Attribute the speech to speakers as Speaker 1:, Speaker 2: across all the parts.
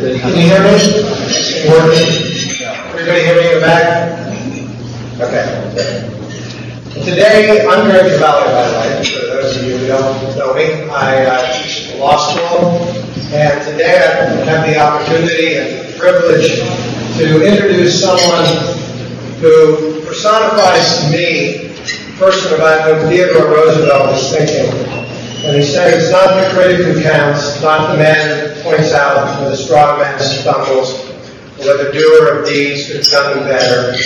Speaker 1: Can you hear me? Working? Everybody hear me in the back? Okay. Today, I'm Greg Cavalli, by the way, for those of you who don't know me. I uh, teach the law school, and today I have the opportunity and privilege to introduce someone who personifies to me a person about whom Theodore Roosevelt was thinking. And he said it's not the critic who counts, not the man who points out where the strong man stumbles, or where the doer of deeds could have done better.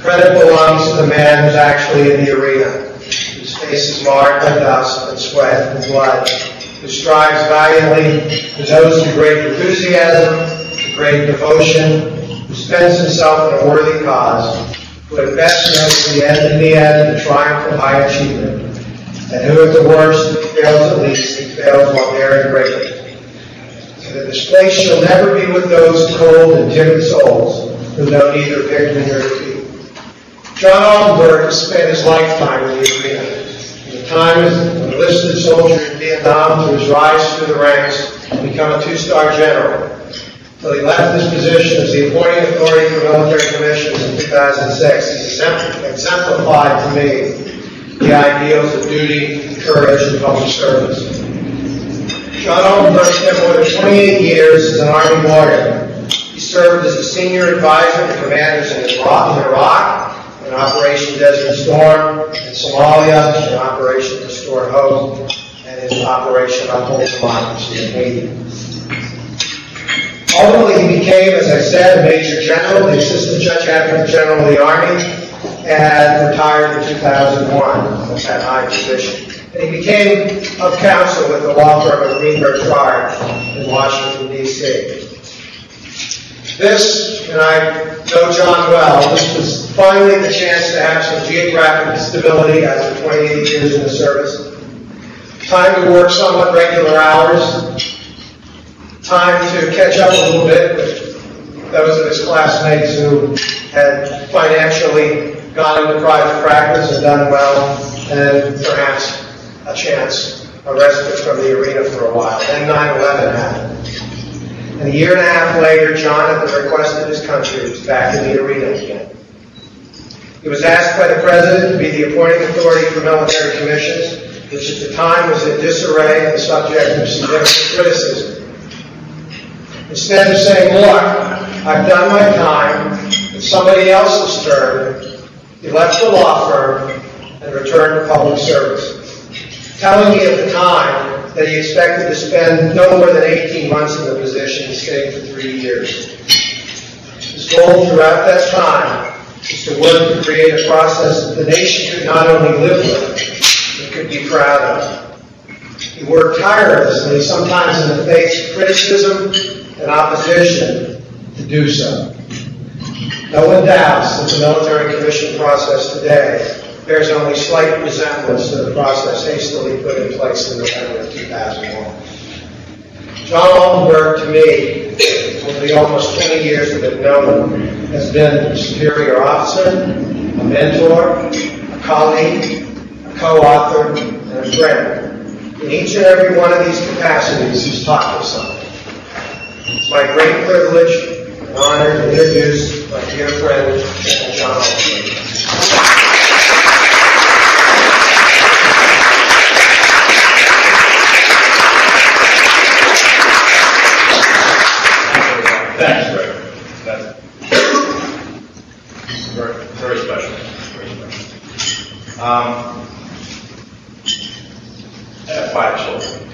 Speaker 1: Credit belongs to the man who's actually in the arena, whose face is marked by dust and sweat and blood, who strives valiantly, who knows the great enthusiasm, the great devotion, who spends himself in a worthy cause, who at best knows the end in the end the triumph of high achievement, and who at the worst fails at least, he fails while daring greatly. So the display shall never be with those cold and timid souls who know neither victory nor defeat. John Altenburg spent his lifetime in the arena. From the time as an enlisted soldier in Vietnam to his rise through the ranks and become a two-star general, until he left his position as the appointing authority for military commissions in 2006. he exemplified to me the ideals of duty, courage, and public service. John Altenburg spent more than 28 years as an Army lawyer. He served as a senior advisor to commanders in Iraq, in Iraq in Operation Desert Storm, in Somalia, in Operation Restore Hope, and in Operation Uphold Democracy in Haiti. Ultimately, he became, as I said, a Major General, the Assistant Judge Advocate General of the Army, and retired in 2001 with that high position. And he became of counsel with the law firm of Greenberg Traurig in Washington, D.C. This, and I know John well, this was finally the chance to have some geographic stability after 28 years in the service. Time to work somewhat regular hours. Time to catch up a little bit with those of his classmates who had financially gone into private practice and done well, and perhaps a chance, a respite from the arena for a while. Then 9-11 happened. And a year and a half later, John, at the request of his country, was back in the arena again. He was asked by the President to be the appointing authority for military commissions, which at the time was in disarray and the subject of significant criticism. Instead of saying, look, I've done my time, it's somebody else's turn, he left the law firm and returned to public service, telling me at the time that he expected to spend no more than 18 months in the position and stayed for three years. His goal throughout that time was to work to create a process that the nation could not only live with, but could be proud of. He worked tirelessly, sometimes in the face of criticism and opposition, to do so. No one doubts that the military commission process today bears only slight resemblance to the process hastily put in place in November of 2001. John Altenburg, to me, over the almost 20 years that I've known him, has been a superior officer, a mentor, a colleague, a co-author, and a friend. In each and every one of these capacities, he's taught me something. It's my great privilege and honor to introduce my dear friend, John Altenburg.
Speaker 2: Thanks, Greg. That's very, very special. Very special. Um, I have five children.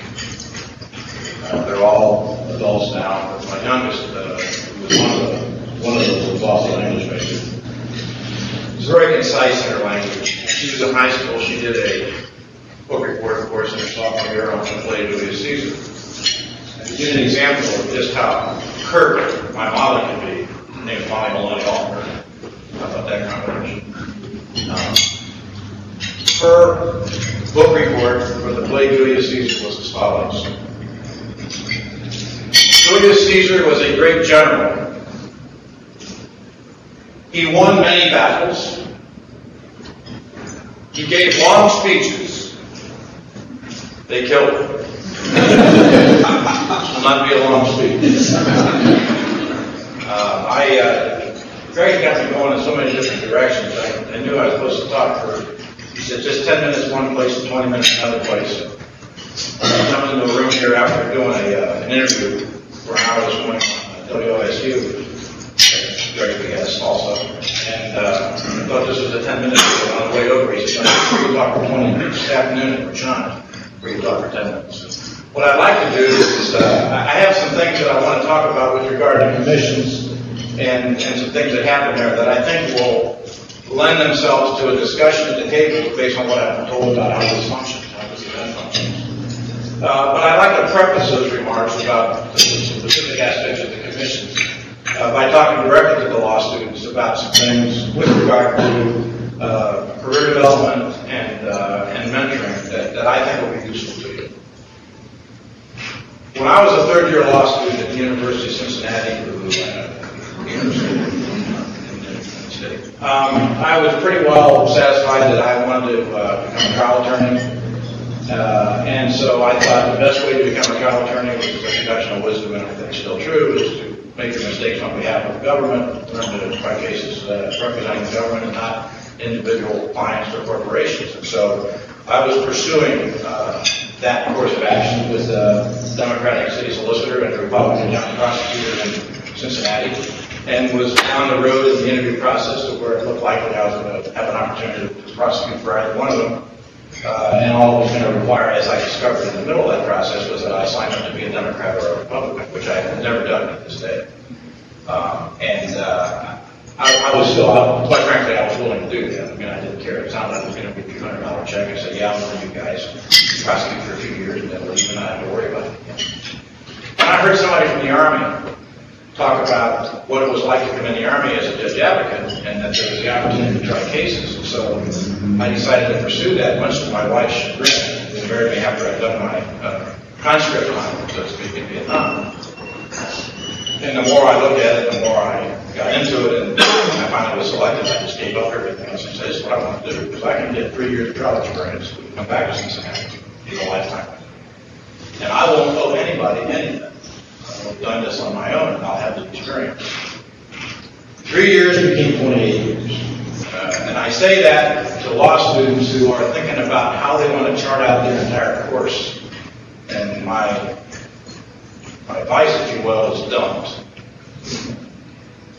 Speaker 2: Uh, they're all adults now. My youngest uh, was one of the one of those was also an English major. She's very concise in her language. She was in high school. She did a book report course in her sophomore year on the play Julius Caesar. And to give an example of just how curt my mother can be, named Molly Maloney Altenburg. How about that combination? Um, her book report for the play Julius Caesar was as follows. Julius Caesar was a great general. He won many battles. He gave long speeches. They killed him. Will not be a long speech. Uh, I, uh, Greg got me going in so many different directions. I, I knew I was supposed to talk for, he said, just ten minutes one place and twenty minutes another place. I come into a room here after doing a, uh, an interview for an hour this morning on WOSU. Greg, the also. And, uh, I thought this was a ten minute, on the way over, he said, "I'm going to talk for twenty minutes this afternoon at Rashana, minutes. What I'd like to do is, uh, I have some things that I want to talk about with regard to commissions and, and some things that happen there that I think will lend themselves to a discussion at the table based on what I've been told about how this functions, how this event functions. Uh, but I'd like to preface those remarks about the specific aspects of the commissions uh, by talking directly to the law students about some things with regard to uh, career development and, uh, and mentoring that, that I think will be useful to you. When I was a third year law student at the University of Cincinnati, um, I was pretty well satisfied that I wanted to uh, become a trial attorney. Uh, and so I thought the best way to become a trial attorney was the conventional wisdom, and I think still true, is to make your mistakes on behalf of the government, learn to try cases uh, representing the government and not individual clients or corporations. And so I was pursuing uh, that course of action with the Democratic city solicitor and the Republican county prosecutor in Cincinnati, and was on the road in the interview process to where it looked likely I was going to have an opportunity to prosecute for either one of them. Uh, and all it was going to require, as I discovered in the middle of that process, was that I sign up to be a Democrat or a Republican, which I have never done to this day. Um, and uh, I, I was still, I- quite frankly, I was willing to do that. I mean, I didn't care. It sounded like it was going to be a hundred dollar check. I said, yeah, I'll let you guys prosecute for a few years and then leave and not have to worry about it. And I heard somebody from the Army talk about what it was like to come in the Army as a judge advocate and that there was the opportunity to try cases. So I decided to pursue that, much to my wife's chagrin, who married me after I'd done my uh, conscript time, so to speak, in Vietnam. And the more I looked at it, the more I got into it, and when I finally was selected, I just gave up everything else and said, this is what I want to do, because I can get three years of trial experience, come back to Cincinnati, in a lifetime. And I won't owe anybody anything. I've done this on my own, and I'll have the experience. Three years became 28 years. Uh, and I say that to law students who are thinking about how they want to chart out their entire course. And my my advice, if you will, is don't.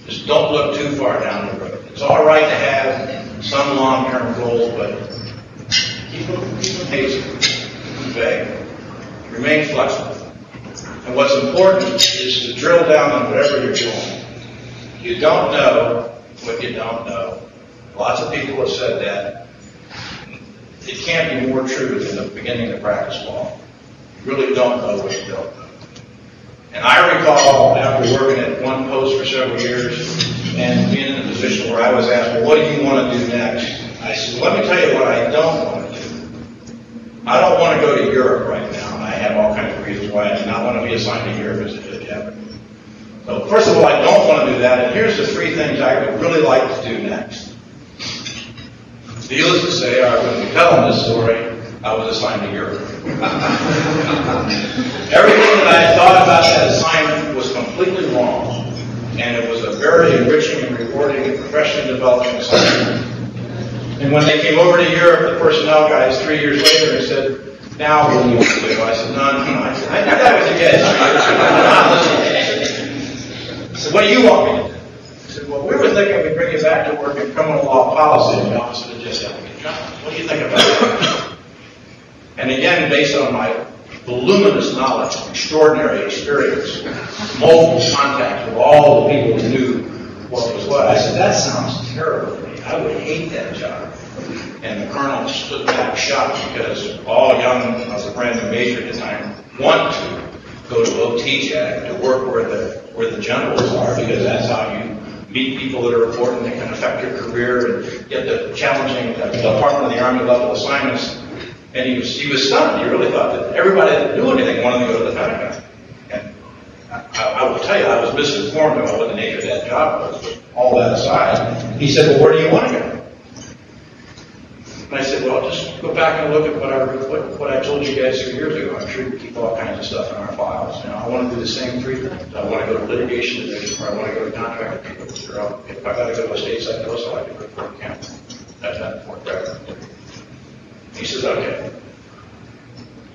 Speaker 2: Just don't look too far down the road. It's all right to have some long-term goals, but keep them, them vague. Remain flexible. And what's important is to drill down on whatever you're doing. You don't know what you don't know. Lots of people have said that. It can't be more true than the beginning of practice law. You really don't know what you don't know. And I recall after working at one post for several years and being in a position where I was asked, well, what do you want to do next? I said, let me tell you what I don't want to do. I don't want to go to Europe right now. I have all kinds of reasons why I do not want to be assigned to Europe as a advocate. So first of all, I don't want to do that. And here's the three things I would really like to do next. Needless to say, I would be telling this story. I was assigned to Europe. Everything that I had thought about that assignment was completely wrong. And it was a very enriching and rewarding and professionally developing assignment. And when they came over to Europe, the personnel guys, three years later, said, now what do you want to do? I said, no, no, no. I said, I knew that was a listening. I said, what do you want me to do? I said, well, we were thinking we'd bring you back to work in criminal law policy in the Office of the Justice General. What do you think about that? And again, based on my voluminous knowledge, extraordinary experience, multiple contacts with all the people who knew what was what, I said, that sounds terrible to me. I would hate that job. And the colonel stood back shocked because all young, I was a brand new major at the time, want to go to OTJAG to work where the, where the generals are because that's how you meet people that are important that can affect your career and get the challenging uh, Department of the Army level assignments. And he was, he was stunned. He really thought that everybody that knew anything wanted to go to the Pentagon. And I, I will tell you, I was misinformed about what the nature of that job was. All that aside, he said, well, where do you want to go? And I said, well, just go back and look at what I, what, what I told you guys three years ago. I'm sure you keep all kinds of stuff in our files. You know, I want to do the same three things. I want to go to litigation division, or I want to go to contract people, if I got to go to a state also I can go to Fort County. That's not Bragg. He says, okay.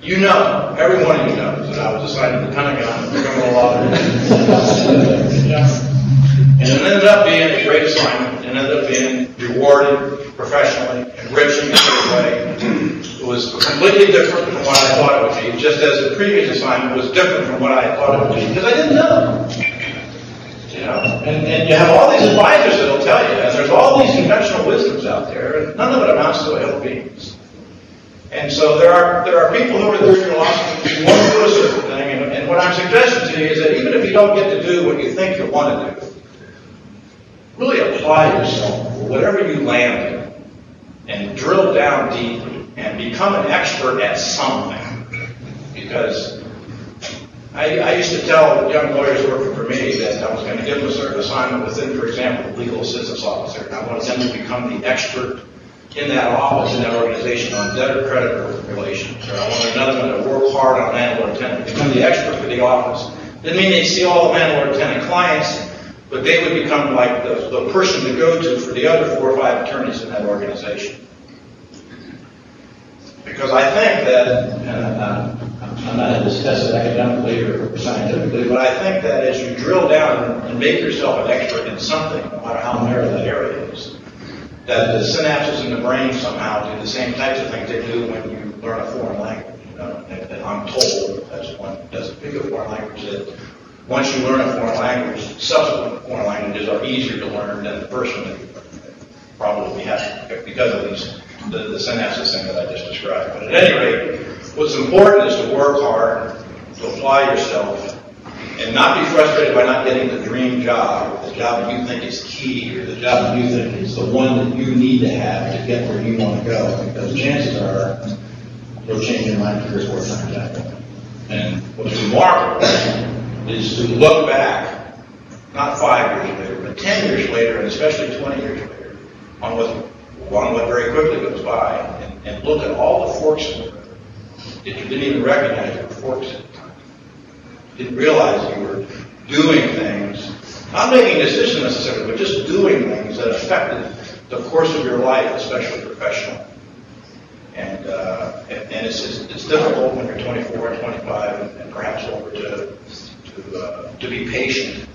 Speaker 2: You know, every one of you knows that I was assigned to the Pentagon and criminal law. And it ended up being a great assignment, it ended up being rewarded professionally, enriching in every way. It was completely different from what I thought it would be, just as the previous assignment was different from what I thought it would be, because I didn't know. You know, and, and you have all these advisors that'll tell you, and there's all these conventional wisdoms out there, and none of it amounts to help beings. And so there are there are people who are your life who want to do a certain thing, and, and what I'm suggesting to you is that even if you don't get to do what you think you want to do, really apply yourself whatever you land in and drill down deeply and become an expert at something. Because I, I used to tell young lawyers working for me that I was going to give them a certain assignment within, for example, the legal assistance officer. I wanted them to become the expert in that office, in that organization on debtor-creditor relations. Or I wanted another one to work hard on landlord-tenant, become the expert for the office. Didn't mean they'd see all the landlord-tenant clients, but they would become like the, the person to go to for the other four or five attorneys in that organization. Because I think that, and I'm, I'm not going to discuss it academically or scientifically, but I think that as you drill down and make yourself an expert in something, no matter how narrow that area is, that the synapses in the brain somehow do the same types of things they do when you learn a foreign language. You know, and I'm told, as one doesn't speak a foreign language, that once you learn a foreign language, subsequent foreign languages are easier to learn than the first that you probably have because of these the, the synapses thing that I just described. But at any rate, what's important is to work hard, to apply yourself, and not be frustrated by not getting the dream job, or the job that you think is key, or the job that you think is the one that you need to have to get where you want to go. Because chances are, you'll change your mind three or four times after. And what's remarkable is to look back, not five years later, but ten years later, and especially twenty years later, on what on what very quickly goes by, and, and look at all the forks in the road that you didn't even recognize were forks. You didn't realize you were doing things, not making decisions necessarily, but just doing things that affected the course of your life, especially professional. And, uh, and, it's, it's difficult when you're 24 and 25 and, and perhaps older to, to, uh, to be patient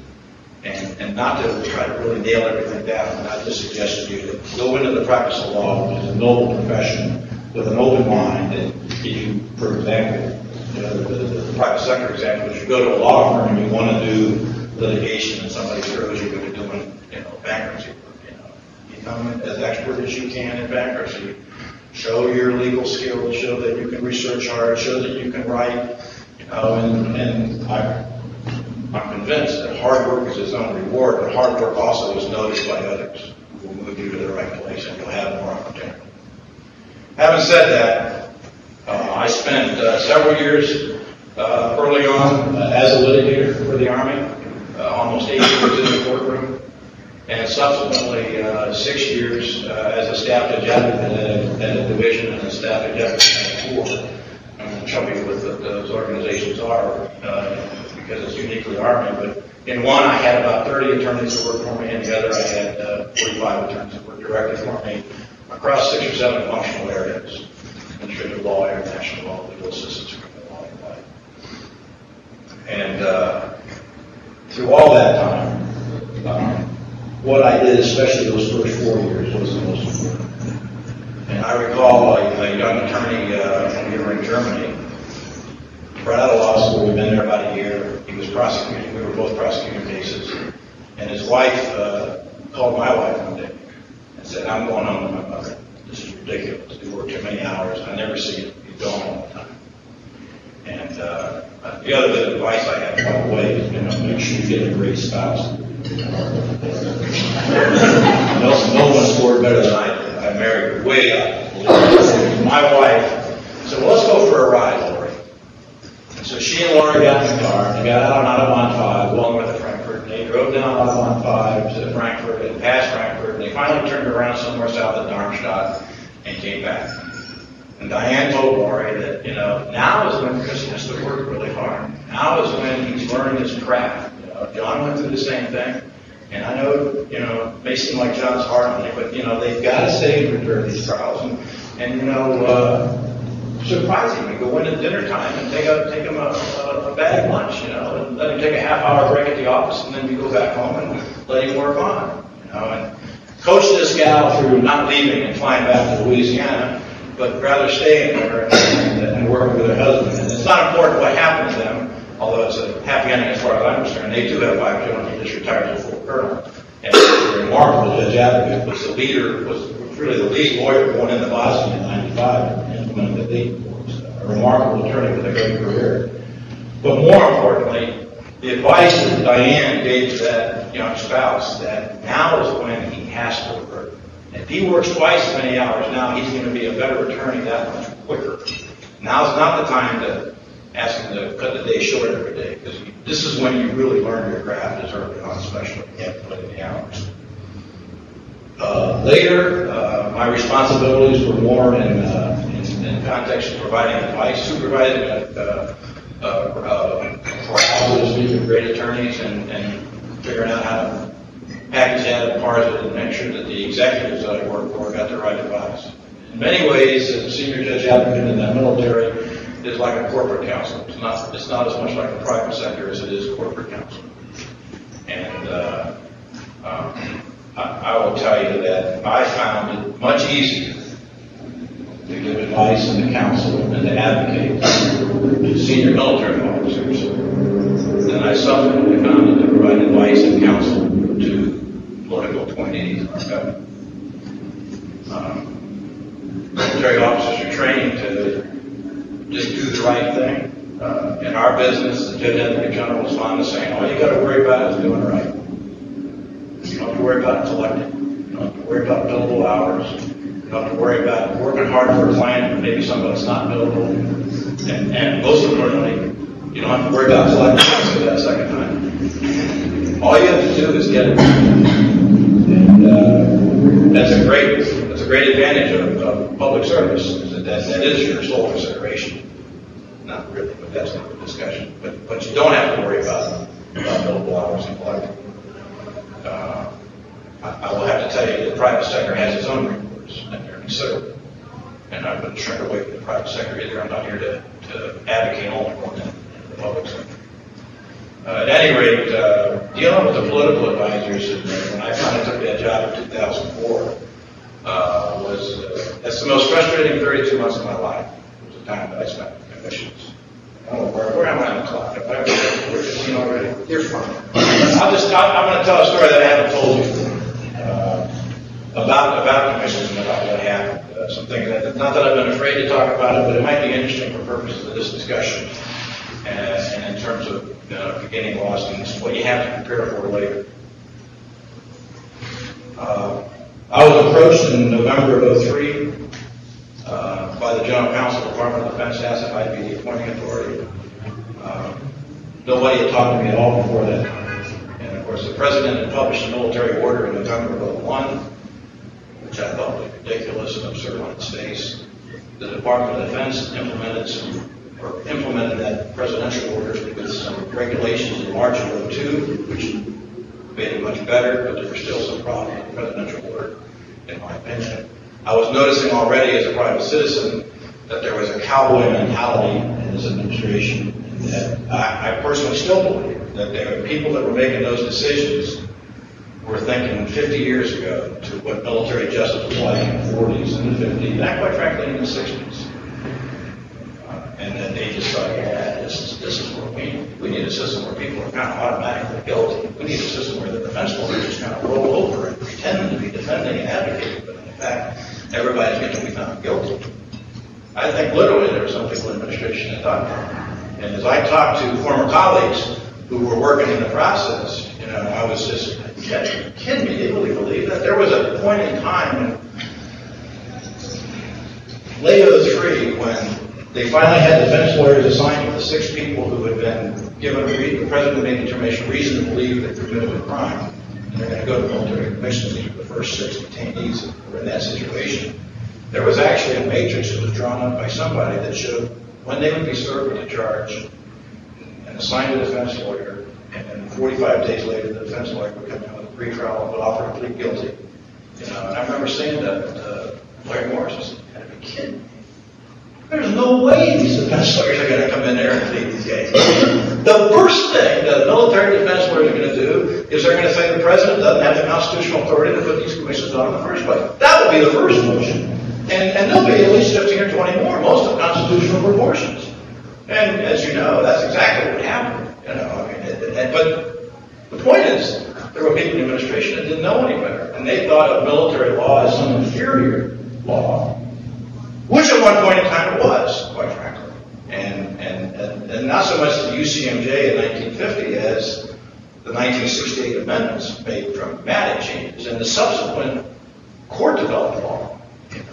Speaker 2: and, and not to try to really nail everything down. And I just suggest to you to go into the practice of law, which is a noble profession, with an open mind. And if you, for example, the, private sector example, if you go to a law firm and you want to do litigation and somebody throws you into doing, you know, bankruptcy work, you know, become as expert as you can in bankruptcy. Show your legal skills, show that you can research hard, show that you can write, you know, and, and I, I'm convinced that hard work is its own reward, but hard work also is noticed by others who will move you to the right place and you'll have more opportunity. Having said that, I spent uh, several years uh, early on uh, as a litigator for the Army, almost eight years in the courtroom, and subsequently six years as a staff advocate at a, division and a staff advocate at. I'm chubby with what those organizations are because it's uniquely Army, but in one I had about 30 attorneys that worked for me, and the other I had uh, 45 attorneys that worked directly for me across six or seven functional areas, administrative law, international law, legal assistance, criminal law, and like. And uh, through all that time, um, what I did, especially those first four years, was the most important. And I recall a, a young attorney uh, when we in Germany, right out of law school, we'd been there about a year. He was prosecuting, we were both prosecuting cases. And his wife uh, called my wife one day and said, I'm going home with my mother. This is ridiculous. You work too many hours. I never see you. You go home all the time. And uh, the other bit of advice I have, by the way, is you know, make sure you get a great spouse. no, no one scored better than I did. I married way up. My wife said, well, let's go for a ride, Lori. So she and Lori got in the car, and they got out on Autobahn 5, well north of Frankfurt, and they drove down Autobahn 5 to Frankfurt, and past Frankfurt, finally turned around somewhere south of Darmstadt, and came back. And Diane told Lori that, you know, now is when Chris has to work really hard. Now is when he's learning his craft. You know, John went through the same thing. And I know, you know, it may seem like John's hard on it, but, you know, they've got to stay and endure these trials. And, and, you know, uh, surprisingly, go in at dinner time and take a, take him a, a, a bag lunch, you know, and let him take a half hour break at the office and then we go back home and let him work on, you know, and coach this gal through not leaving and flying back to Louisiana, but rather staying there and, and working with her husband. And it's not important what happened to them, although it's a happy ending as far as I'm concerned. They do have five children. He just retired as a full colonel. And it's remarkable, Judge Advocate was the leader, was really the lead lawyer going into Bosnia in 95 and implemented the lead. A remarkable attorney with a great career. But more importantly, the advice that Diane gave to that young spouse that now is has to work. If he works twice as many hours now, he's going to be a better attorney that much quicker. Now's not the time to ask him to cut the day short every day, because this is when you really learn your craft as early on, especially if you have to put in the hours. Uh, later, uh, my responsibilities were more in, uh, in, in context of providing advice, supervising uh, uh, uh, to speak, of great attorneys and, and figuring out how to package that and parse it and make sure that the executives that I work for got the right advice. In many ways, a senior judge advocate in the military is like a corporate counsel. It's not, it's not as much like the private sector as it is corporate counsel. And, uh, um, I, I will tell you that I found it much easier to give advice and to counsel and to advocate to senior military officers than I subsequently found it to provide advice and counsel to political appointees in our government. Um, military officers are trained to just do the right thing. Uh, in our business, the Advocate General was fond of saying, all you got to worry about is doing right. You don't have to worry about collecting. You don't have to worry about billable hours. You don't have to worry about working hard for a client and maybe that's not billable. And, and most importantly, you don't have to worry about collecting for that second time. All you have to do is get it. That's a great that's a great advantage of, of public service. Is that, that that is your sole consideration. Not really, but that's not the discussion. But but you don't have to worry about about billable hours and. Uh, I, I will have to tell you, the private sector has its own reports, and they're considerable. And I wouldn't shrink away from the private sector either. I'm not here to, to advocate only in the public sector. Uh, at any rate, uh, dealing with the political advisors, and when I finally took that job in 2004, uh, was uh, that's the most frustrating 32 months of my life. It was the time that I spent with commissions. I don't know where, where am I on the clock? If I we're 15 already.
Speaker 1: You're fine.
Speaker 2: I'll just, I'm, I'm going to tell a story that I haven't told you uh, about about commissions and about what happened. Uh, some things that, not that I've been afraid to talk about it, but it might be interesting for purposes of this discussion, and, and in terms of uh, getting lost in what you have to prepare for later. Uh, I was approached in November of 03 uh, by the General Counsel, Department of Defense, asked if I'd be the appointing authority. Uh, Nobody had talked to me at all before that. And of course, the President had published a military order in November of 01, which I thought was ridiculous and absurd on its face. The Department of Defense implemented some, implemented that presidential order with some regulations in March of 02, which made it much better, but there were still some problems with the presidential order, in my opinion. I was noticing already as a private citizen that there was a cowboy mentality in this administration. And I, I personally still believe that the people that were making those decisions were thinking 50 years ago to what military justice was like in the 40s and the 50s, and quite frankly in the 60s. Uh, and then they just thought, yeah, this is, this is what we need. We need a system where people are kind of automatically guilty. We need a system where the defense lawyers just kind of roll over and pretend to be defending and advocating, but in fact, everybody's going to be found guilty. I think literally there was some people in the administration that thought that. And as I talked to former colleagues who were working in the process, you know, I was just, kidding me, they really believe that? There was a point in time when late 03 when they finally had defense lawyers assigned to the six people who had been given a the president made a determination reason to believe they committed a crime. And they're going to go to military commissions. These the first six detainees were in that situation. there was actually a matrix that was drawn up by somebody that showed when they would be served with a charge and assigned a defense lawyer, and then 45 days later, the defense lawyer would come in with a pretrial and would offer to plead guilty. You know, and I remember saying that to Larry Morris, I said, you gotta. There's no way these defense lawyers are gonna come in there and plead these guys. The first thing a military defense lawyers are gonna do is they're gonna say the president doesn't have the constitutional authority to put these commissions on in the first place. That would be the first motion. And, and there'll be at least 15 or 20 more, most of constitutional proportions. And as you know, that's exactly what happened. You know, I mean, it, it, but the point is, people in administration didn't know any better, and they thought of military law as some inferior law, which at one point in time it was, quite frankly. And, and, and, and not so much the UCMJ in 1950 as the 1968 amendments made dramatic changes, and the subsequent court developed law.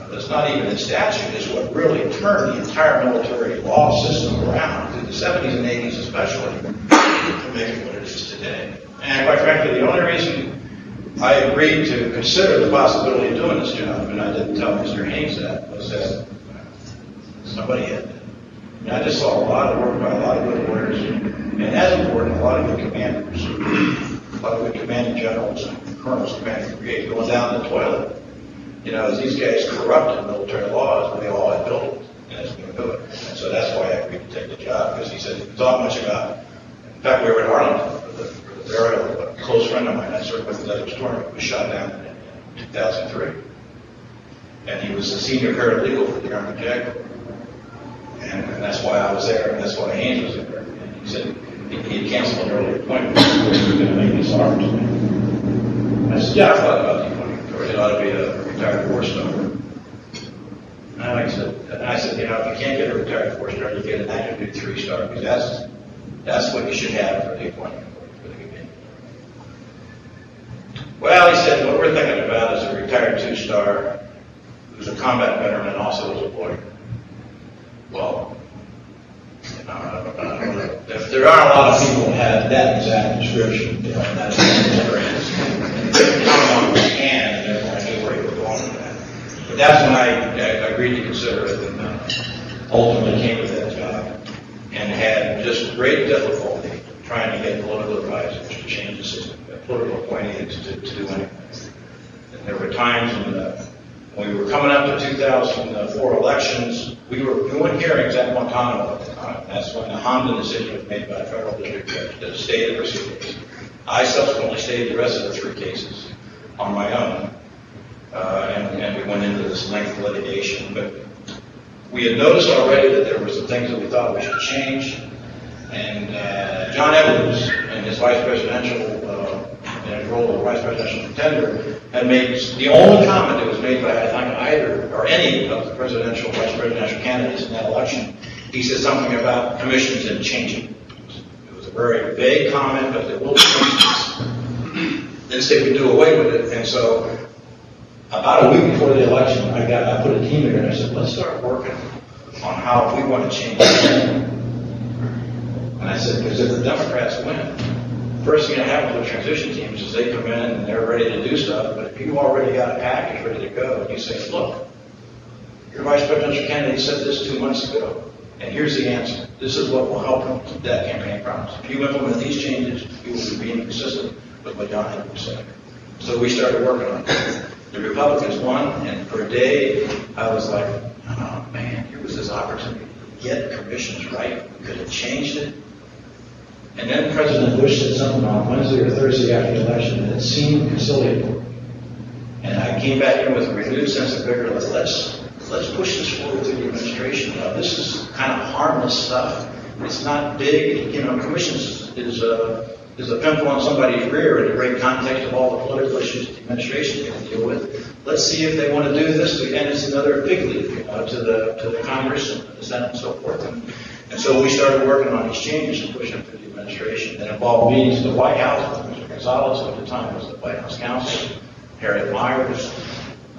Speaker 2: That's not even in statute, is what really turned the entire military law system around through the 70s and 80s especially to make it what it is today. And quite frankly, the only reason I agreed to consider the possibility of doing this job, and I didn't tell Mr. Haynes that, was that somebody had. And I just saw a lot of work by a lot of good lawyers, and as important, a lot of good commanders, a lot of good commanding generals and colonels commanding brigades going down the toilet. You know, as these guys corrupted military laws, they all had built it, and it's going to do it. And so that's why I agreed to take the job, because he said he thought much about. In fact, we were in Arlington a close friend of mine. I served with Storm. He was shot down in 2003, and he was a senior paralegal for the Army Corps. And, and that's why I was there, and that's why Haynes was there. And he said he, he canceled an earlier appointment. Going to make to me. I said, yeah, I thought about the appointment. It ought to be a retired four star. And I said, and I said, you know, if you can't get a retired four star, you get an active three star because that's that's what you should have for the appointment for the committee. Well, he said, what we're thinking about is a retired two star who's a combat veteran and also is a lawyer. Well, you know, if there aren't a lot of people who have that exact description, you know, that's never is. And knew where he was going with that. But that's when I, I agreed to consider it and uh, ultimately came with that job and had just great difficulty trying to get political advisors to change the system, political appointees to, to do anything. Times when, uh, when we were coming up to 2004 elections, we were doing hearings at Guantanamo at the time. That's when the Hamdan decision was made by a federal district judge that stayed the proceedings. I subsequently stayed the rest of the three cases on my own. Uh, and, and we went into this lengthy litigation, but we had noticed already that there were some things that we thought we should change. And uh, John Edwards, and his vice presidential, in his role as vice presidential contender, had made the only comment that was made by I think either or any of the presidential, vice presidential candidates in that election. He said something about commissions and changing. It was a very vague comment, but there will be changes. Didn't say we do away with it, and so about a week before the election, I got, I put a team together and I said, let's start working on how we want to change. And I said, because if the Democrats win, first thing that happens with transition teams is they come in and they're ready to do stuff, but if you already got a package ready to go, you say, look, your vice presidential candidate said this two months ago, and here's the answer. This is what will help keep that campaign promise. If you implement these changes, you will be consistent with what John Edwards said. So we started working on it. The Republicans won, and for a day, I was like, oh man, here was this opportunity to get commissions right. We could have changed it. And then President Bush said something on Wednesday or Thursday after the election that seemed conciliatory. And I came back in with a renewed sense of vigor. Let's let's, let's push this forward through the administration. Now, this is kind of harmless stuff. It's not big. You know, commissions is a is a pimple on somebody's rear in the great context of all the political issues the administration to deal with. Let's see if they want to do this. And it's another big leap you uh, know, to the to the Congress and the Senate and so forth. And, and so we started working on exchanges changes and pushing through the administration. That involved meetings at the White House with Mr. Gonzales, who at the time was the White House counsel, Harriet Miers,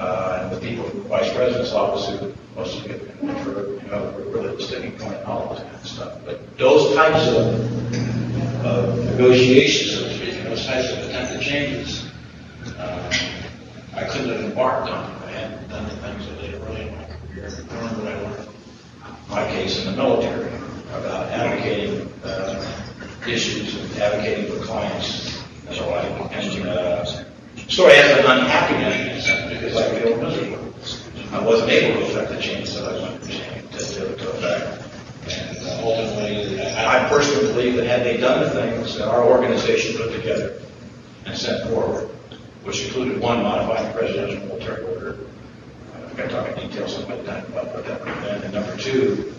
Speaker 2: uh, and the people from the Vice President's office who most of you for, you know, were really the sticking point in all of this kind of stuff. But those types of, of negotiations, so to speak, those types of attempted changes, uh, I couldn't have embarked on if I hadn't done the things that they really learned what I learned. My case in the military about advocating, uh, issues and advocating for clients and the like. And, story has an unhappy ending because I feel miserable. I wasn't able to affect the change that I wanted to to, to, affect. And uh, ultimately, I I personally believe that had they done the things that our organization put together and sent forward, which included one, modifying the presidential military order, I'm going to talk in detail some other time about what that have been. And number two,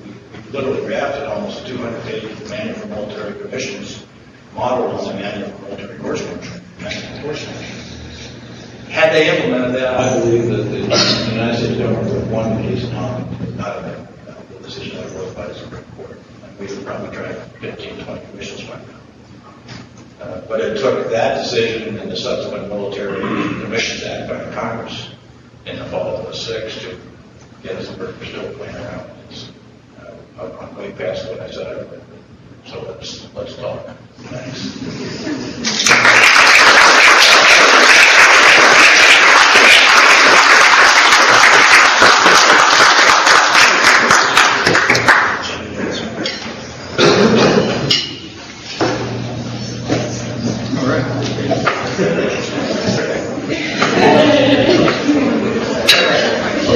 Speaker 2: literally drafted almost a 200-page manual for military commissions, modeled on the manual for military horsemen. Had they implemented that, I believe that the United States government would have won the case on, not uh, the decision that was by the Supreme Court. And we would probably drag 15, 20 commissions by now. Uh, But it took that decision and the subsequent Military Commissions Act by Congress in the fall of '06 to get us, we're still playing around. It's, I'm I'm way past what I said I would. So let's, let's talk. Thanks.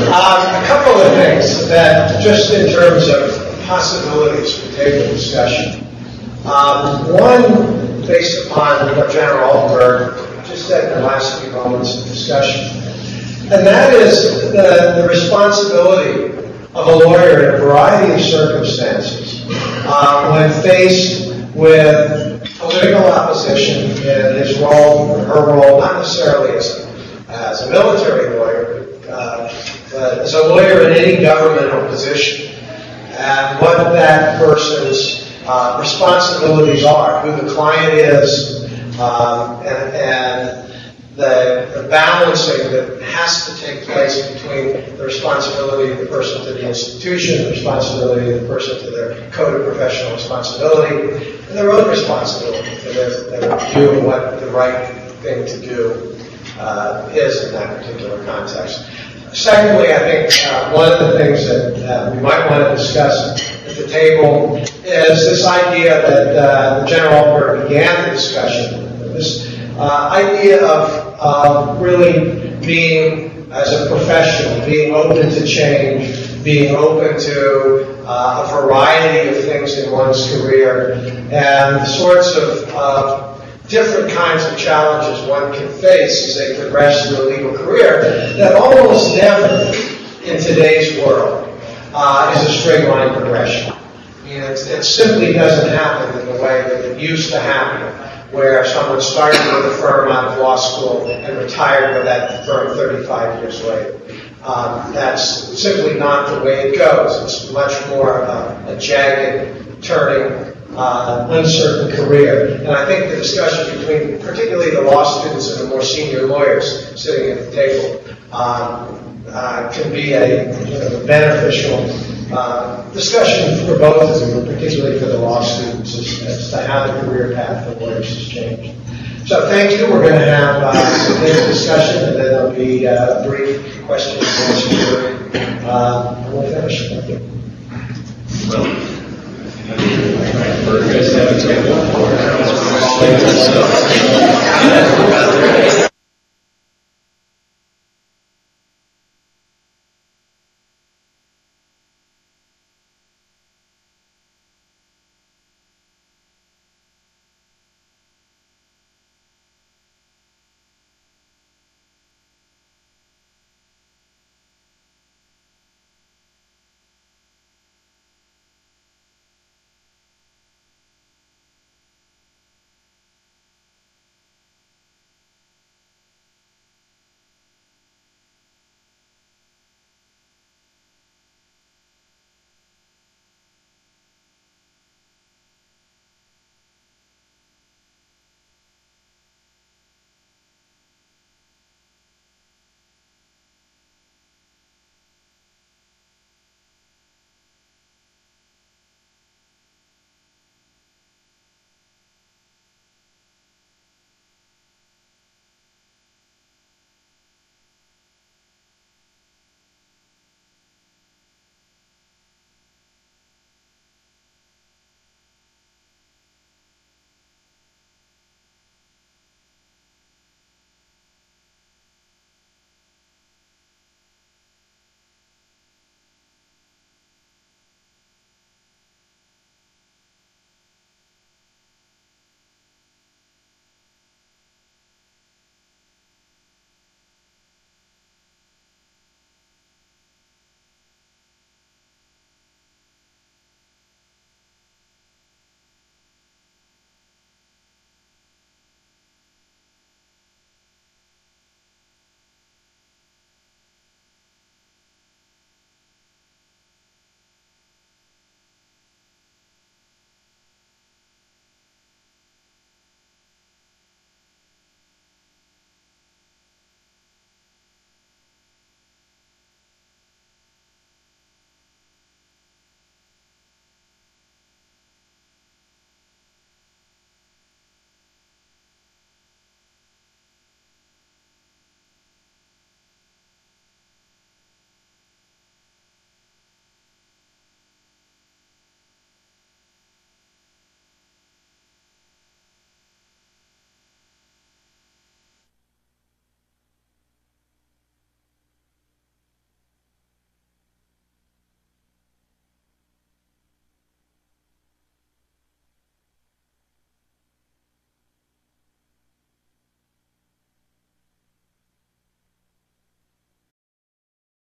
Speaker 1: Um, a couple of things that, just in terms of possibilities for table discussion. Um, one, based upon what General Altenburg just said in the last few moments of discussion, and that is the, the responsibility of a lawyer in a variety of circumstances uh, when faced with political opposition in his role, her role, not necessarily as a, as a military lawyer, uh, but as a lawyer in any governmental position, and what that person's uh, responsibilities are, who the client is, um, and, and the, the balancing that has to take place between the responsibility of the person to the institution, the responsibility of the person to their code of professional responsibility, and their own responsibility for their, their doing what the right thing to do uh, is in that particular context. Secondly, I think uh, one of the things that uh, we might want to discuss at the table is this idea that uh, General Altenburg began the discussion, this uh, idea of, of really being, as a professional, being open to change, being open to uh, a variety of things in one's career, and the sorts of different kinds of challenges one can face as they progress through a legal career that almost never in today's world uh, is a straight line progression. It, it simply doesn't happen in the way that it used to happen, where someone started with a firm out of law school and retired with that firm 35 years later. Um, that's simply not the way it goes. It's much more of a, a jagged, turning, uh, uncertain career. And I think the discussion between particularly the law students and the more senior lawyers sitting at the table um, uh, can be a you know, beneficial uh, discussion for both of them, particularly for the law students, as, as to how the career path for lawyers has changed. So thank you. We're going to have uh, some discussion, and then there'll be uh, brief questions and answers period. Uh, and we'll finish. Thank you.
Speaker 3: Well,